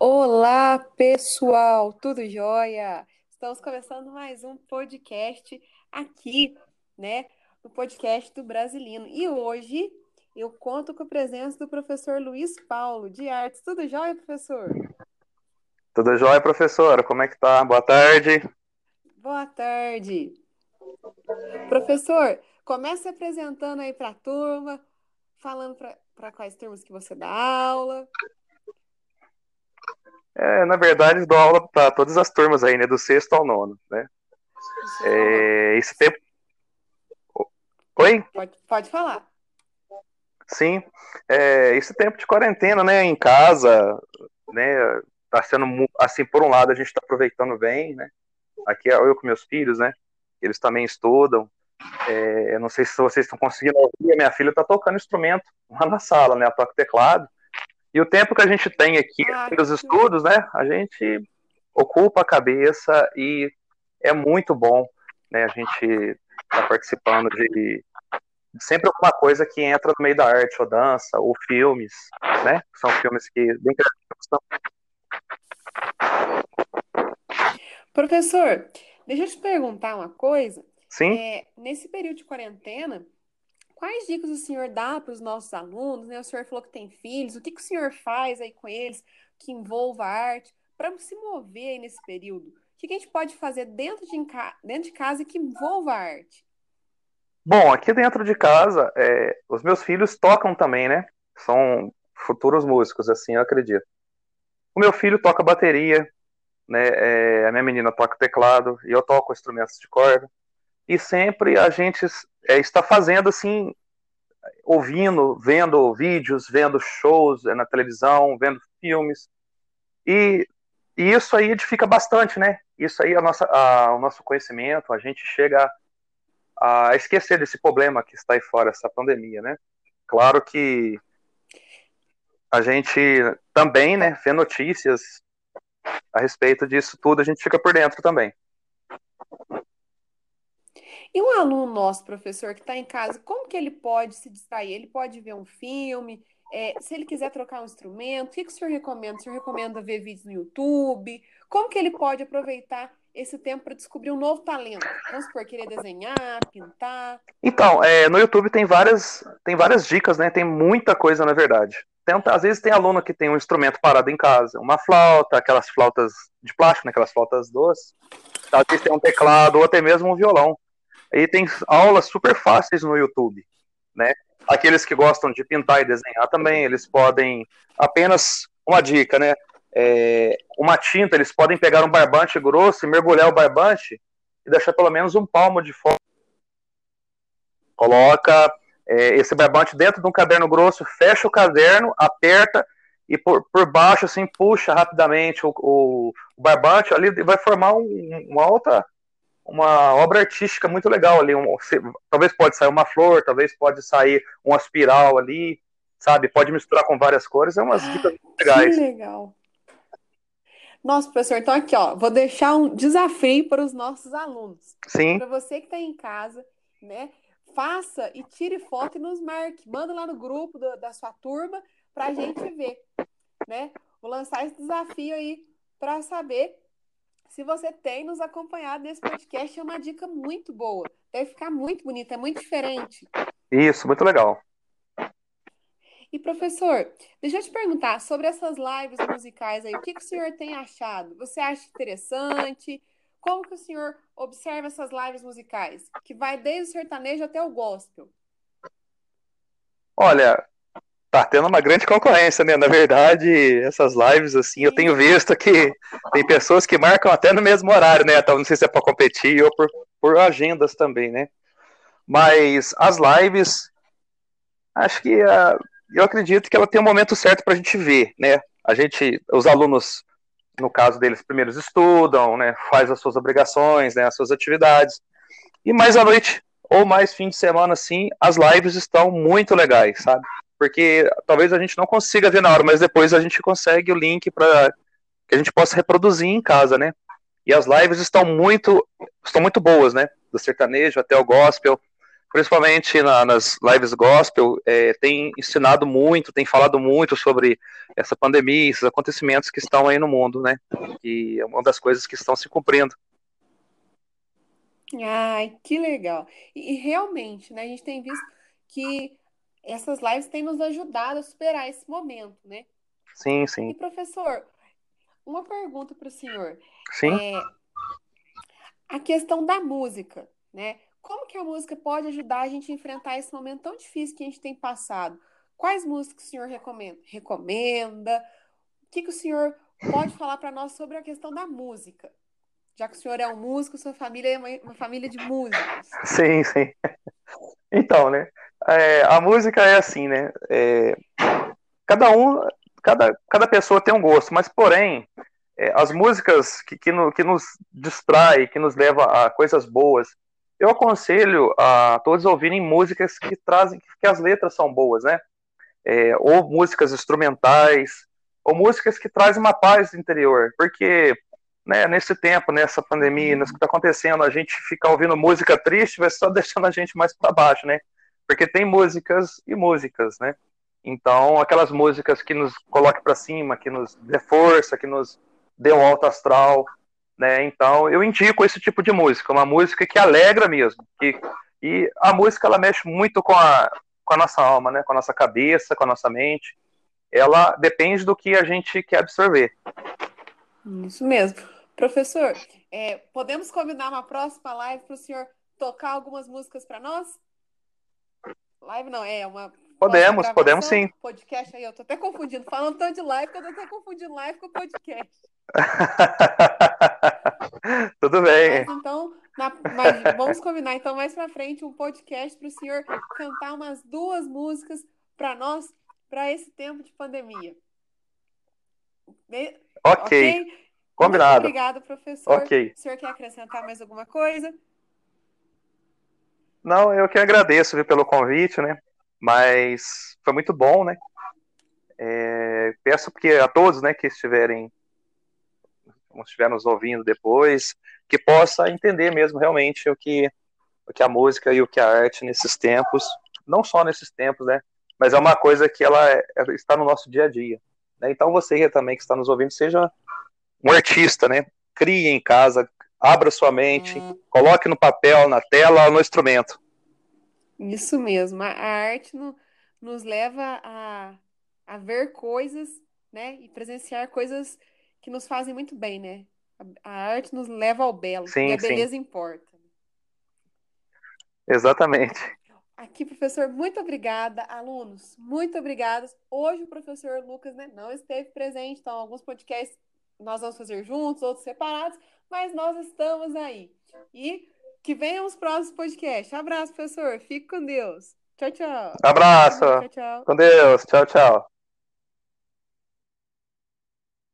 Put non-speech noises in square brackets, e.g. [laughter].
Olá, pessoal, tudo jóia? Estamos começando mais um podcast aqui, né, no podcast do Brasilino. E hoje eu conto com a presença do professor Luiz Paulo, de artes. Tudo jóia, professor? Tudo jóia, professora? Como é que tá? Boa tarde. Boa tarde. Professor, comece apresentando aí para a turma, falando para quais turmas que você dá aula. É, na verdade, dou aula para todas as turmas aí, né? Do sexto ao nono, né? É, esse tempo. Oi? Pode, pode falar. Sim. É, esse tempo de quarentena, né? Em casa, né? Tá sendo, assim, por um lado, a gente está aproveitando bem, né? Aqui é eu com meus filhos, né? Eles também estudam. É, eu não sei se vocês estão conseguindo ouvir, minha filha está tocando instrumento lá na sala, né? Ela toca teclado. E o tempo que a gente tem aqui ah, nos estudos, né, a gente ocupa a cabeça e é muito bom, né, a gente estar tá participando de sempre alguma coisa que entra no meio da arte, ou dança, ou filmes, né, são filmes que bem Professor, deixa eu te perguntar uma coisa. Sim. É, nesse período de quarentena, Quais dicas o senhor dá para os nossos alunos? Né? O senhor falou que tem filhos, o que, que o senhor faz aí com eles que envolva a arte para se mover aí nesse período? O que, que a gente pode fazer dentro de, dentro de casa que envolva arte? Bom, aqui dentro de casa, é, os meus filhos tocam também, né? São futuros músicos, assim, eu acredito. O meu filho toca bateria, né? É, a minha menina toca teclado e eu toco instrumentos de corda e sempre a gente é, está fazendo assim, ouvindo, vendo vídeos, vendo shows na televisão, vendo filmes, e, e isso aí edifica bastante, né? Isso aí a nossa, a, o nosso conhecimento, a gente chega a, a esquecer desse problema que está aí fora, essa pandemia, né? Claro que a gente também, né, vê notícias a respeito disso tudo, a gente fica por dentro também. E um aluno nosso, professor, que está em casa, como que ele pode se distrair? Ele pode ver um filme, é, se ele quiser trocar um instrumento, o que, que o senhor recomenda? O senhor recomenda ver vídeos no YouTube? Como que ele pode aproveitar esse tempo para descobrir um novo talento? Vamos supor, querer desenhar, pintar. Então, é, no YouTube tem várias, tem várias dicas, né? Tem muita coisa, na verdade. Tem, às vezes tem aluno que tem um instrumento parado em casa, uma flauta, aquelas flautas de plástico, né? aquelas flautas doces. Às vezes tem um teclado ou até mesmo um violão. E tem aulas super fáceis no YouTube, né? Aqueles que gostam de pintar e desenhar também, eles podem apenas uma dica, né? É, uma tinta, eles podem pegar um barbante grosso e mergulhar o barbante e deixar pelo menos um palmo de fora. Coloca é, esse barbante dentro de um caderno grosso, fecha o caderno, aperta e por, por baixo assim puxa rapidamente o, o, barbante ali vai formar um, uma outra uma obra artística muito legal ali. Um, talvez pode sair uma flor, talvez pode sair uma espiral ali, sabe? Pode misturar com várias cores, é umas dicas muito legais. Que legal. Nossa, professor, então aqui, ó, vou deixar um desafio para os nossos alunos. Sim. Para você que está em casa, né? Faça e tire foto e nos marque. Manda lá no grupo do, da sua turma para a gente ver, né? Vou lançar esse desafio aí para saber se você tem nos acompanhado nesse podcast, é uma dica muito boa. Deve ficar muito bonita, é muito diferente. Isso, muito legal. E professor, deixa eu te perguntar sobre essas lives musicais aí, o que, que o senhor tem achado? Você acha interessante? Como que o senhor observa essas lives musicais? Que vai desde o sertanejo até o gospel. Olha, tá tendo uma grande concorrência, né? Na verdade, essas lives, assim, eu tenho visto que tem pessoas que marcam até no mesmo horário, né? Então, não sei se é para competir ou por, por agendas também, né? Mas as lives, acho que uh, eu acredito que ela tem um momento certo para a gente ver, né? A gente, os alunos, no caso deles, primeiros estudam, né? Faz as suas obrigações, né? As suas atividades. E mais à noite, ou mais fim de semana, assim, as lives estão muito legais, sabe? Porque talvez a gente não consiga ver na hora, mas depois a gente consegue o link para que a gente possa reproduzir em casa, né? E as lives estão muito, estão muito boas, né? Do sertanejo até o gospel, principalmente na, nas lives gospel, é, tem ensinado muito, tem falado muito sobre essa pandemia, esses acontecimentos que estão aí no mundo, né? E é uma das coisas que estão se cumprindo. Ai, que legal. E, e realmente, né, a gente tem visto que essas lives têm nos ajudado a superar esse momento, né? Sim, sim. E professor, uma pergunta para o senhor. Sim. É, a questão da música, né? Como que a música pode ajudar a gente a enfrentar esse momento tão difícil que a gente tem passado? Quais músicas o senhor recomenda? recomenda? O que, que o senhor pode falar para nós sobre a questão da música? Já que o senhor é um músico, sua família é uma, uma família de músicos. Sim, sim. [laughs] Então, né? É, a música é assim, né? É, cada um, cada, cada pessoa tem um gosto, mas porém, é, as músicas que, que, no, que nos distrai, que nos leva a coisas boas, eu aconselho a todos ouvirem músicas que trazem, que as letras são boas, né? É, ou músicas instrumentais, ou músicas que trazem uma paz interior, porque né, nesse tempo, nessa pandemia, nisso que está acontecendo, a gente ficar ouvindo música triste vai só [laughs] deixando a gente mais para baixo, né? Porque tem músicas e músicas, né? Então, aquelas músicas que nos coloquem para cima, que nos dê força, que nos dê um alto astral, né? Então, eu indico esse tipo de música, uma música que alegra mesmo. Que, e a música, ela mexe muito com a, com a nossa alma, né? Com a nossa cabeça, com a nossa mente. Ela depende do que a gente quer absorver. Isso mesmo. Professor, é, podemos combinar uma próxima live para o senhor tocar algumas músicas para nós? Live não, é uma. Podemos, podemos sim. Podcast aí, eu tô até confundindo. Falando tanto de live que eu tô até confundindo live com podcast. [laughs] Tudo bem. Mas, então, na, mas vamos combinar então mais para frente um podcast para o senhor cantar umas duas músicas para nós para esse tempo de pandemia. Ok. okay? Combinado. Muito obrigado, professor. Ok. O senhor quer acrescentar mais alguma coisa? Não, eu que agradeço viu, pelo convite, né? Mas foi muito bom, né? É, peço que a todos, né, que estiverem, estiver nos ouvindo depois, que possa entender mesmo realmente o que, o que a música e o que a arte nesses tempos, não só nesses tempos, né? Mas é uma coisa que ela é, está no nosso dia a dia. Né? Então você também que está nos ouvindo, seja um artista, né? Crie em casa, abra sua mente, hum. coloque no papel, na tela, no instrumento. Isso mesmo. A arte no, nos leva a, a ver coisas, né? E presenciar coisas que nos fazem muito bem, né? A, a arte nos leva ao belo. Sim, e a beleza sim. importa. Exatamente. Aqui, professor, muito obrigada. Alunos, muito obrigados. Hoje o professor Lucas né, não esteve presente, então alguns podcasts nós vamos fazer juntos, outros separados, mas nós estamos aí. E que venham os próximos podcasts. Abraço, professor. Fique com Deus. Tchau, tchau. Abraço. Tchau, tchau. Com Deus. Tchau, tchau.